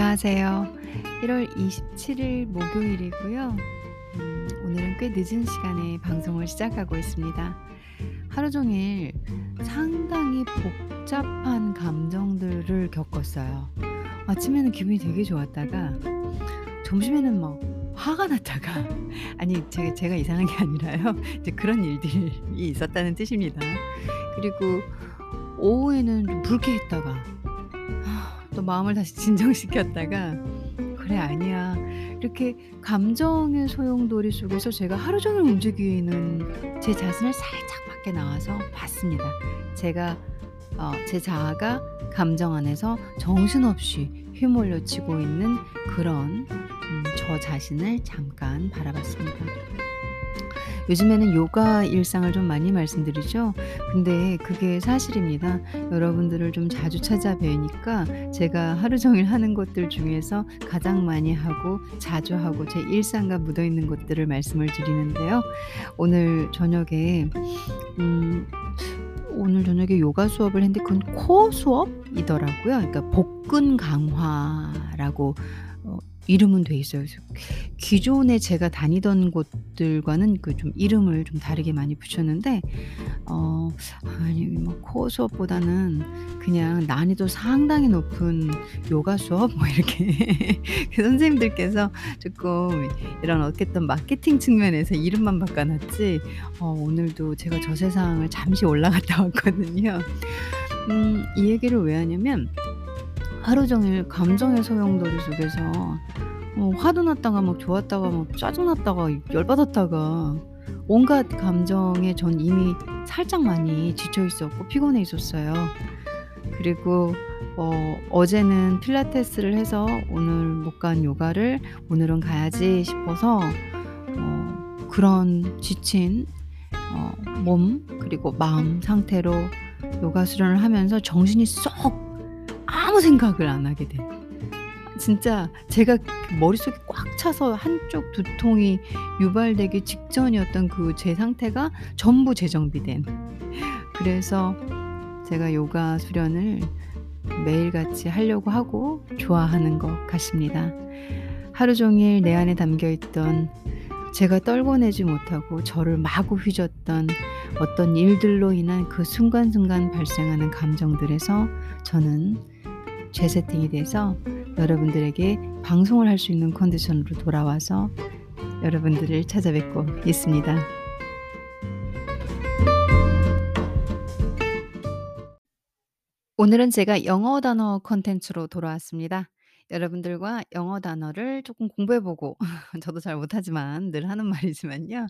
안녕하세요. 1월 27일 목요일이고요. 음, 오늘은 꽤 늦은 시간에 방송을 시작하고 있습니다. 하루 종일 상당히 복잡한 감정들을 겪었어요. 아침에는 기분이 되게 좋았다가 점심에는 막 화가 났다가 아니 제가, 제가 이상한 게 아니라요. 이제 그런 일들이 있었다는 뜻입니다. 그리고 오후에는 좀 불쾌했다가 아, 또 마음을 다시 진정시켰다가 그래 아니야 이렇게 감정의 소용돌이 속에서 제가 하루 종일 움직이는 제 자신을 살짝 밖에 나와서 봤습니다. 제가 어, 제 자아가 감정 안에서 정신없이 휘몰려 치고 있는 그런 음, 저 자신을 잠깐 바라봤습니다. 요즘에는 요가 일상을 좀 많이 말씀드리죠. 근데 그게 사실입니다. 여러분들을 좀 자주 찾아뵈니까 제가 하루 종일 하는 것들 중에서 가장 많이 하고 자주 하고 제 일상과 묻어 있는 것들을 말씀을 드리는데요. 오늘 저녁에 음 오늘 저녁에 요가 수업을 했는데 그건 코어 수업이더라고요. 그러니까 복근 강화라고 어 이름은 돼 있어요. 기존에 제가 다니던 곳들과는 그 좀 이름을 좀 다르게 많이 붙였는데 어 아니 뭐 코어 수업보다는 그냥 난이도 상당히 높은 요가 수업 뭐 이렇게 그 선생님들께서 조금 이런 어쨌든 마케팅 측면에서 이름만 바꿔 놨지 어 오늘도 제가 저 세상을 잠시 올라갔다 왔거든요. 음 이 얘기를 왜 하냐면 하루 종일 감정의 소용돌이 속에서 어 화도 났다가 막 좋았다가 막 짜증 났다가 열 받았다가 온갖 감정에 전 이미 살짝 많이 지쳐 있었고 피곤해 있었어요. 그리고 어 어제는 필라테스를 해서 오늘 못 간 요가를 오늘은 가야지 싶어서 어 그런 지친 어 몸 그리고 마음 상태로 요가 수련을 하면서 정신이 쏙 아무 생각을 안 하게 된 진짜 제가 그 머릿속이 꽉 차서 한쪽 두통이 유발되기 직전이었던 그 제 상태가 전부 재정비된 그래서 제가 요가 수련을 매일같이 하려고 하고 좋아하는 것 같습니다. 하루 종일 내 안에 담겨 있던 제가 떨궈내지 못하고 저를 마구 휘젓던 어떤 일들로 인한 그 순간순간 발생하는 감정들에서 저는 재세팅이 돼서 여러분들에게 방송을 할 수 있는 컨디션으로 돌아와서 여러분들을 찾아뵙고 있습니다. 오늘은 제가 영어 단어 콘텐츠로 돌아왔습니다. 여러분들과 영어 단어를 조금 공부해 보고 저도 잘 못하지만 늘 하는 말이지만요.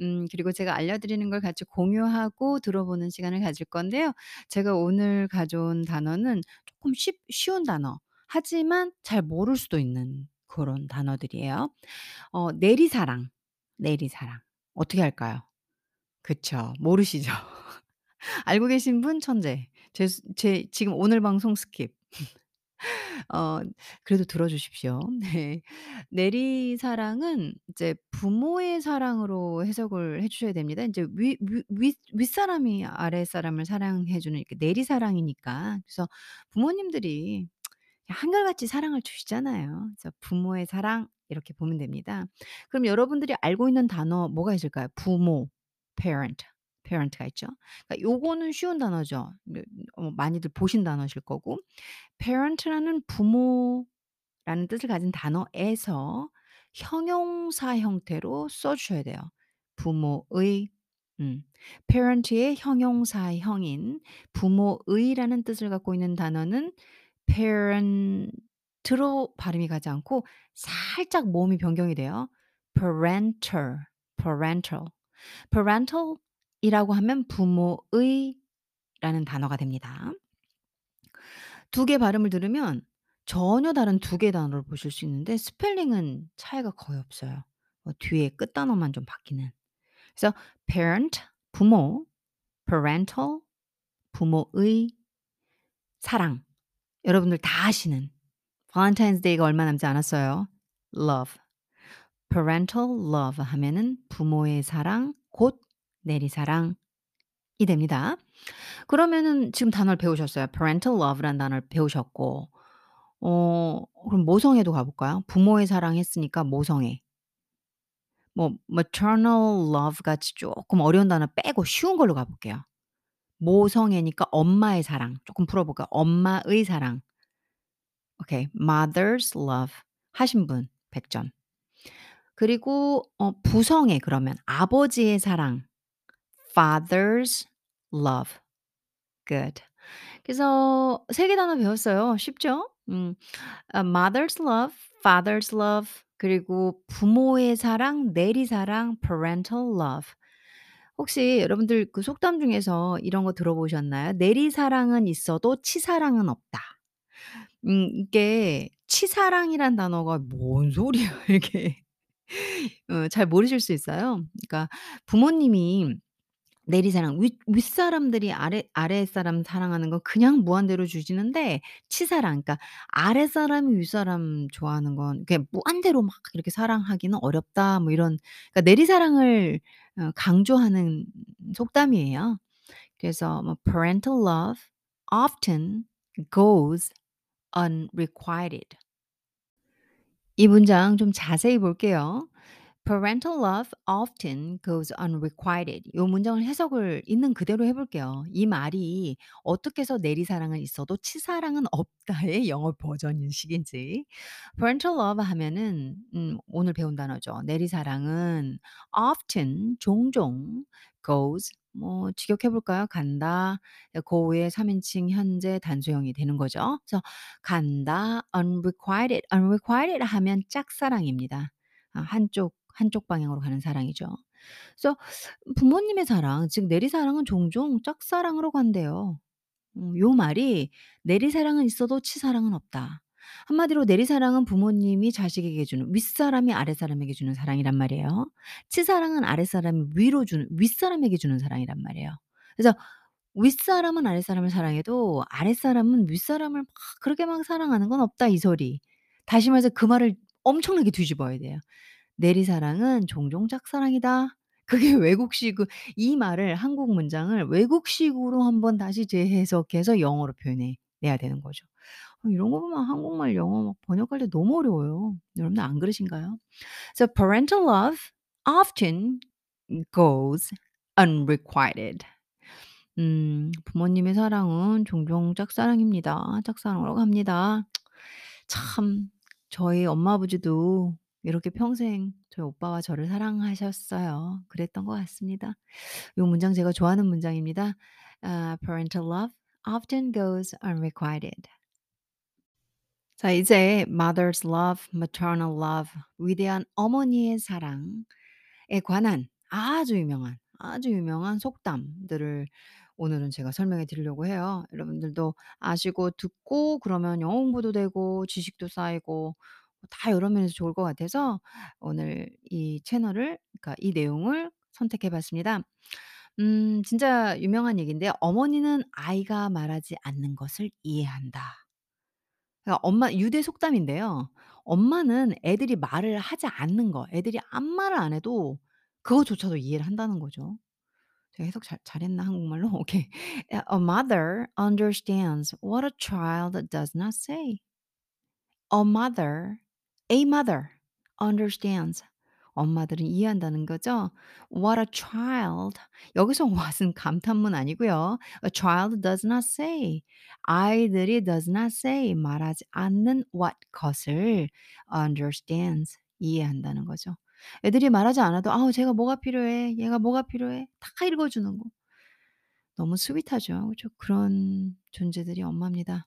음 그리고 제가 알려드리는 걸 같이 공유하고 들어보는 시간을 가질 건데요. 제가 오늘 가져온 단어는 조금 쉽 쉬운 단어 하지만 잘 모를 수도 있는 그런 단어들이에요. 어 내리사랑, 내리사랑 어떻게 할까요? 그쵸. 모르시죠? 알고 계신 분 천재. 제 수 제 지금 오늘 방송 skip. 어 그래도 들어 주십시오. 네. 내리 사랑은 이제 부모의 사랑으로 해석을 해 주셔야 됩니다. 인제 위 위 윗 윗사람이 아랫사람을 사랑해 주는 이렇게 내리 사랑이니까. 그래서 부모님들이 한결같이 사랑을 주시잖아요. 그래서 부모의 사랑 이렇게 보면 됩니다. 그럼 여러분들이 알고 있는 단어 뭐가 있을까요? 부모, parent, parent가 있죠. 그러니까 요거는 쉬운 단어죠. 네어 많이들 보신 단어실 거고 parent라는 부모라는 뜻을 가진 단어에서 형용사 형태로 써 주셔야 돼요. 부모의 음 parent의 형용사 형인 부모의라는 뜻을 갖고 있는 단어는 parent로 발음이 가지 않고 살짝 모음이 변경이 돼요. parental, parental. parental 이라고 하면 부모의 라는 단어가 됩니다. 두 개 발음을 들으면 전혀 다른 두 개의 단어를 보실 수 있는데 스펠링은 차이가 거의 없어요. 뭐 뒤에 끝 단어만 좀 바뀌는. 그래서 parent 부모, parental 부모의 사랑. 여러분들 다 아시는 Valentine's Day가 얼마 남지 않았어요. love. parental love 하면은 부모의 사랑 곧 내리사랑 이 됩니다. 그러면은 지금 단어를 배우셨어요. parental love라는 단어를 배우셨고 어 그럼 모성애도 가 볼까요? 부모의 사랑 했으니까 모성애. 뭐 maternal love 같이 쪼끔 어려운 단어 빼고 쉬운 걸로 가 볼게요. 모성애니까 엄마의 사랑 쪼끔 풀어 볼까요? 엄마의 사랑. 오케이. mother's love 하신 분 100 점. 그리고 어 부성애 그러면 아버지의 사랑 father's love. good. 그래서 3개 단어 배웠어요. 쉽죠? 음. 아 mother's love, father's love 그리고 부모의 사랑, 내리 사랑 parental love. 혹시 여러분들 그 속담 중에서 이런 거 들어보셨나요? "내리 사랑은 있어도 치사랑은 없다." 음 이게 치사랑이란 단어가 뭔 소리야 이게. 어 잘 모르실 수 있어요. 그러니까 부모님이 내리사랑 윗 윗사람들이 아래 아랫사람 사랑하는 건 그냥 무한대로 주시는데 치사랑 그러니까 아랫사람이 윗사람 좋아하는 건 그게 무한대로 막 이렇게 사랑하기는 어렵다 뭐 이런 그러니까 내리사랑을 어 강조하는 속담이에요. 그래서 뭐 parental love often goes unrequited. 이 문장 좀 자세히 볼게요. Parental love often goes unrequited. 요 문장을 해석을 있는 그대로 해 볼게요. 이 말이 어떻게 해서 내리사랑은 있어도 치사랑은 없다의 영어 버전식인지. parental love 하면은 음 오늘 배운 단어죠. 내리사랑은 often 종종 goes 뭐 직역해 볼까요? 간다. go의 3 인칭 현재 단수형이 되는 거죠. 그래서 간다 unrequited. unrequited 하면 짝사랑입니다. 아 한쪽 한쪽 방향으로 가는 사랑이죠. 그래서 부모님의 사랑 즉 내리사랑은 종종 짝사랑으로 간대요. 음 요 말이 "내리사랑은 있어도 치사랑은 없다." 한마디로 내리사랑은 부모님이 자식에게 주는 윗사람이 아랫사람에게 주는 사랑이란 말이에요. 치사랑은 아랫사람이 위로 주는 윗사람에게 주는 사랑이란 말이에요. 그래서 윗사람은 아랫사람을 사랑해도 아랫사람은 윗사람을 막 그렇게 막 사랑하는 건 없다 이 소리. 다시 말해서 그 말을 엄청나게 뒤집어야 돼요. " 내리사랑은 종종 짝사랑이다." 그게 외국식 이 말을 한국 문장을 외국식으로 한번 다시 재해석해서 영어로 표현해 내야 되는 거죠. 어 이런 거 보면 한국말 영어 막 번역할 때 너무 어려워요. 여러분들 안 그러신가요? So parental love often goes unrequited. 음 부모님의 사랑은 종종 짝사랑입니다. 짝사랑으로 갑니다. 참 저희 엄마 아버지도 이렇게 평생 저희 오빠와 저를 사랑하셨어요. 그랬던 것 같습니다. 요 문장 제가 좋아하는 문장입니다. 아 "Parental love often goes unrequited." 자 이제 mother's love, maternal love 위대한 어머니의 사랑에 관한 아주 유명한, 아주 유명한 속담들을 오늘은 제가 설명해 드리려고 해요. 여러분들도 아시고 듣고 그러면 영어 공부도 되고 지식도 쌓이고 다 여러 면에서 좋을 것 같아서 오늘 이 채널을 그러니까 이 내용을 선택해 봤습니다. 음 진짜 유명한 얘기인데 "어머니는 아이가 말하지 않는 것을 이해한다." 그러니까 엄마 유대 속담인데요. 엄마는 애들이 말을 하지 않는 거 애들이 아무 말을 안 해도 그거조차도 이해를 한다는 거죠. 제가 해석 잘 잘했나 한국말로? 오케이. A mother understands what a child does not say. A mother, a mother understands. 엄마들은 이해한다는 거죠. What a child. 여기서 what은 감탄문 아니고요. A child does not say. 아이들이 does not say 말하지 않는 what 것을 understands 이해한다는 거죠. 애들이 말하지 않아도 "아우 쟤가 뭐가 필요해. 얘가 뭐가 필요해." 다 읽어 주는 거. 너무 스윗하죠. 그죠? 그런 존재들이 엄마입니다.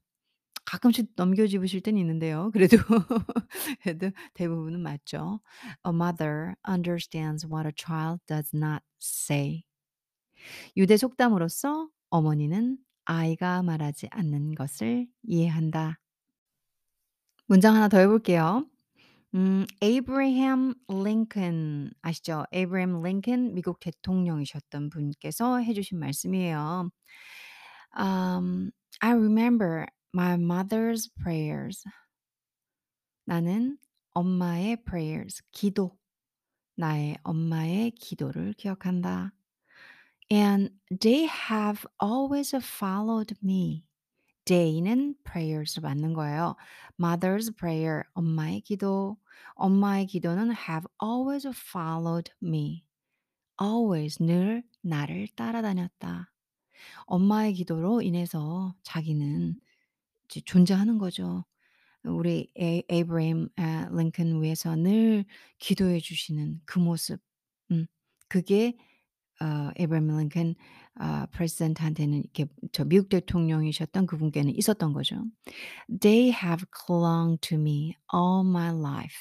가끔씩 넘겨짚으실 때는 있는데요. 그래도 그래도 대부분은 맞죠. A mother understands what a child does not say. 유대 속담으로서 어머니는 아이가 말하지 않는 것을 이해한다. 문장 하나 더 해 볼게요. 음 에이브리햄 링컨 아시죠? 에이브리햄 링컨 미국 대통령이셨던 분께서 해 주신 말씀이에요. Um, I remember my mother's prayers. 나는 엄마의 prayers, 기도, 나의 엄마의 기도를 기억한다. And they have always followed me. day는 prayers 맞는 거예요. mother's prayer 엄마의 기도. 엄마의 기도는 have always followed me. always 늘 나를 따라다녔다. 엄마의 기도로 인해서 자기는 이제 존재하는 거죠. 우리 에이 에이브러임 아 링컨 위해서 늘 기도해 주시는 그 모습. 음 그게 어 에이브러임 링컨 아 프레지던트한테는 이렇게 저 미국 대통령이셨던 그분께는 있었던 거죠. They have clung to me all my life.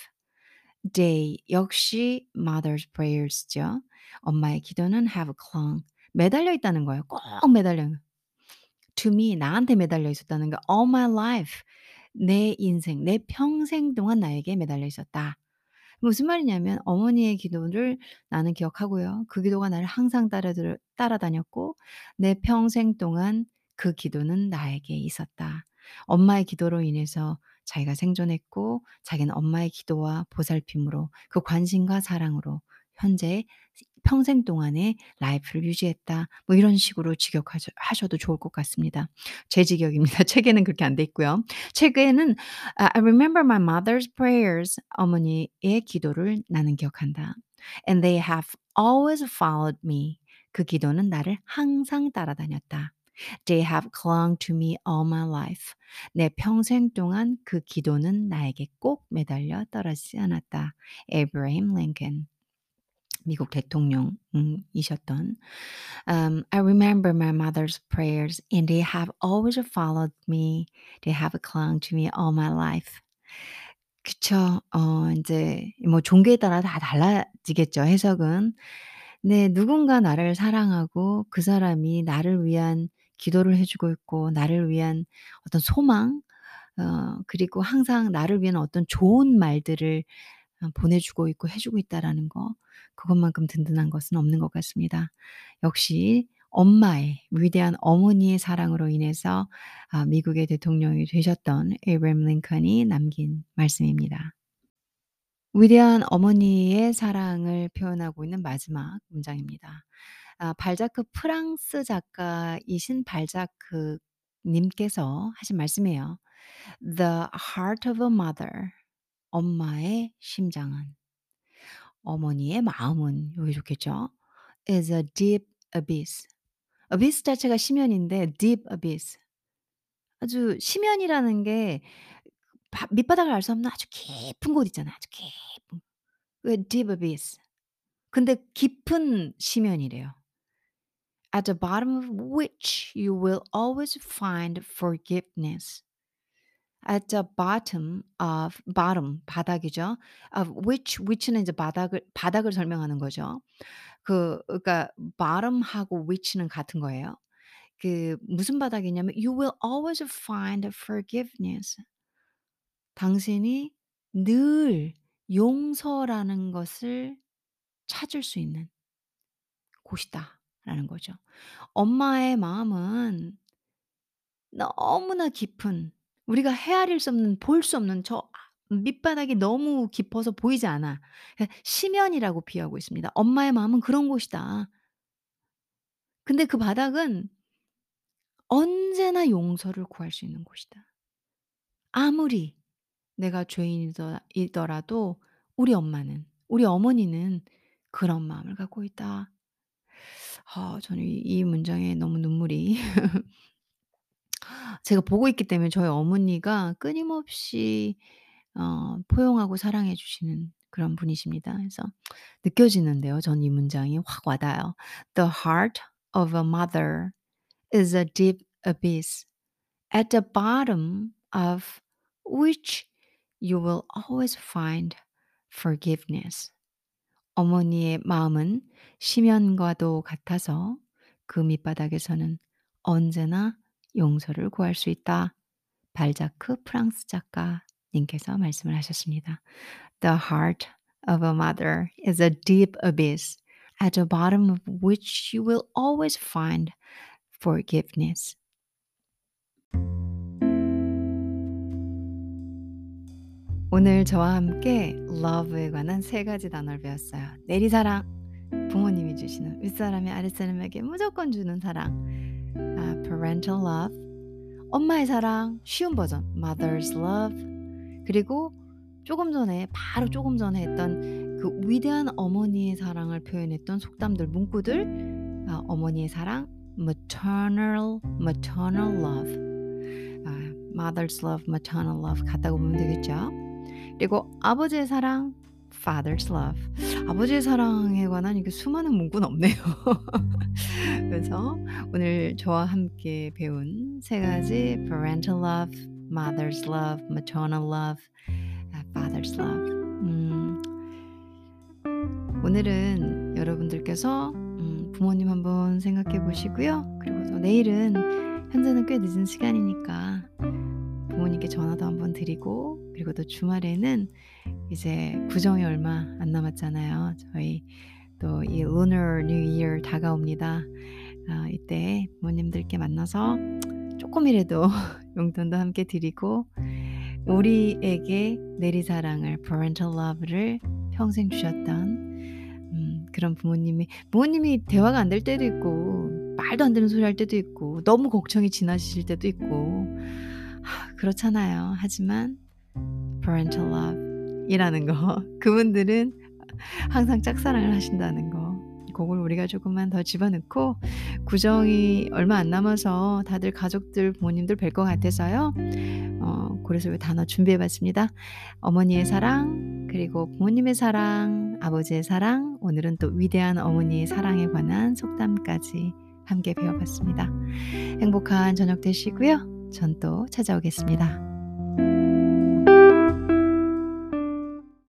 They 역시 mother's prayers죠. 엄마의 기도는 have clung 매달려 있다는 거예요. 꼭 매달려 to me 나한테 매달려 있었다는 거 all my life 내 인생 내 평생 동안 나에게 매달려 있었다. 무슨 말이냐면 어머니의 기도를 나는 기억하고요. 그 기도가 나를 항상 따라들 따라다녔고 내 평생 동안 그 기도는 나에게 있었다. 엄마의 기도로 인해서 자기가 생존했고 자기는 엄마의 기도와 보살핌으로 그 관심과 사랑으로 현재 평생 동안의 라이프를 유지했다. 뭐 이런 식으로 직역하셔 하셔도 좋을 것 같습니다. 제 직역입니다. 책에는 그렇게 안 돼 있고요. 책에는 아 I remember my mother's prayers. 어머니의 기도를 나는 기억한다. And they have always followed me. 그 기도는 나를 항상 따라다녔다. They have clung to me all my life. 내 평생 동안 그 기도는 나에게 꼭 매달려 떨어지지 않았다. Abraham Lincoln. 미국 대통령 음 이셨던 um, I remember my mother's prayers and they have always followed me. They have clung to me all my life. 그쵸. 어 인제 뭐 종교에 따라 다 달라지겠죠, 해석은. 네 누군가 나를 사랑하고 그 사람이 나를 위한 기도를 해 주고 있고 나를 위한 어떤 소망 어 그리고 항상 나를 위한 어떤 좋은 말들을 어 보내주고 있고 해 주고 있다라는 거 그것만큼 든든한 것은 없는 것 같습니다. 역시 엄마의 위대한 어머니의 사랑으로 인해서 아 미국의 대통령이 되셨던 에이브러함 링컨이 남긴 말씀입니다. 위대한 어머니의 사랑을 표현하고 있는 마지막 문장입니다. 아 발자크 프랑스 작가이신 발자크 님께서 하신 말씀이에요. "The heart of a mother." 엄마의 심장은 어머니의 마음은 여기 좋겠죠. "is a deep abyss." abyss 자체가 심연인데 deep abyss 아주 심연이라는 게바 밑바닥을 알 수 없는 아주 깊은 곳 있잖아요. 아주 깊은 그 deep abyss. 근데 깊은 심연이래요. "At the bottom of which you will always find forgiveness." At the bottom of bottom 바닥이죠. of which which는 이제 바닥을 바닥을 설명하는 거죠. 그 그러니까 bottom하고 which는 같은 거예요. 그 무슨 바닥이냐면 you will always find forgiveness. 당신이 늘 용서라는 것을 찾을 수 있는 곳이다라는 거죠. 엄마의 마음은 너무나 깊은 우리가 헤아릴 수 없는 볼 수 없는 저 아 밑바닥이 너무 깊어서 보이지 않아. 그러니까 심연이라고 비유하고 있습니다. 엄마의 마음은 그런 곳이다. 근데 그 바닥은 언제나 용서를 구할 수 있는 곳이다. 아무리 내가 죄인이더 이더라도 우리 엄마는 우리 어머니는 그런 마음을 갖고 있다. 아 저는 이이 문장에 너무 눈물이 제가 보고 있기 때문에 저희 어머니가 끊임없이 어 포용하고 사랑해 주시는 그런 분이십니다. 그래서 느껴지는데요. 저는 이 문장이 확 와닿아요. "The heart of a mother is a deep abyss at the bottom of which you will always find forgiveness." 어머니의 마음은 심연과도 같아서 그 밑바닥에서는 언제나 용서를 구할 수 있다. 발자크 프랑스 작가님께서 말씀을 하셨습니다. The heart of a mother is a deep abyss at the bottom of which you will always find forgiveness. 오늘 저와 함께 love에 관한 세 가지 단어를 배웠어요. 내리사랑, 부모님이 주시는 윗사람이 아랫사람에게 무조건 주는 사랑, 아 parental love, 엄마의 사랑 쉬운 버전 mother's love. 그리고 조금 전에 바로 조금 전에 했던 그 위대한 어머니의 사랑을 표현했던 속담들 문구들. 아, 어머니의 사랑 maternal maternal love. 아, mother's love maternal love 같다고 보면 되겠죠? 그리고 아버지의 사랑 father's love 아버지의 사랑에 관한 이게 수많은 문구는 없네요 그래서 오늘 저와 함께 배운 세 가지 parental love, mother's love, maternal love, father's love. 음, 오늘은 여러분들께서 음, 부모님 한번 생각해 보시고요. 그리고 또 내일은 현재는 꽤 늦은 시간이니까 부모님께 전화도 한번 드리고 그리고 또 주말에는 이제 구정이 얼마 안 남았잖아요. 저희 또 이 lunar new year 다가옵니다. 아, 이때 부모님들께 만나서 조금이라도 용돈도 함께 드리고 우리에게 내리사랑을 parental love를 평생 주셨던 음, 그런 부모님이 부모님이 대화가 안 될 때도 있고 말도 안 되는 소리 할 때도 있고 너무 걱정이 지나치실 때도 있고 하, 그렇잖아요. 하지만 parental love 이라는 거 그분들은 항상 짝사랑을 하신다는 거 그걸 우리가 조금만 더 집어넣고 구정이 얼마 안 남아서 다들 가족들 부모님들 뵐 것 같아서요. 어, 그래서 이 단어 준비해봤습니다. 어머니의 사랑 그리고 부모님의 사랑 아버지의 사랑 오늘은 또 위대한 어머니의 사랑에 관한 속담까지 함께 배워봤습니다. 행복한 저녁 되시고요. 전 또 찾아오겠습니다.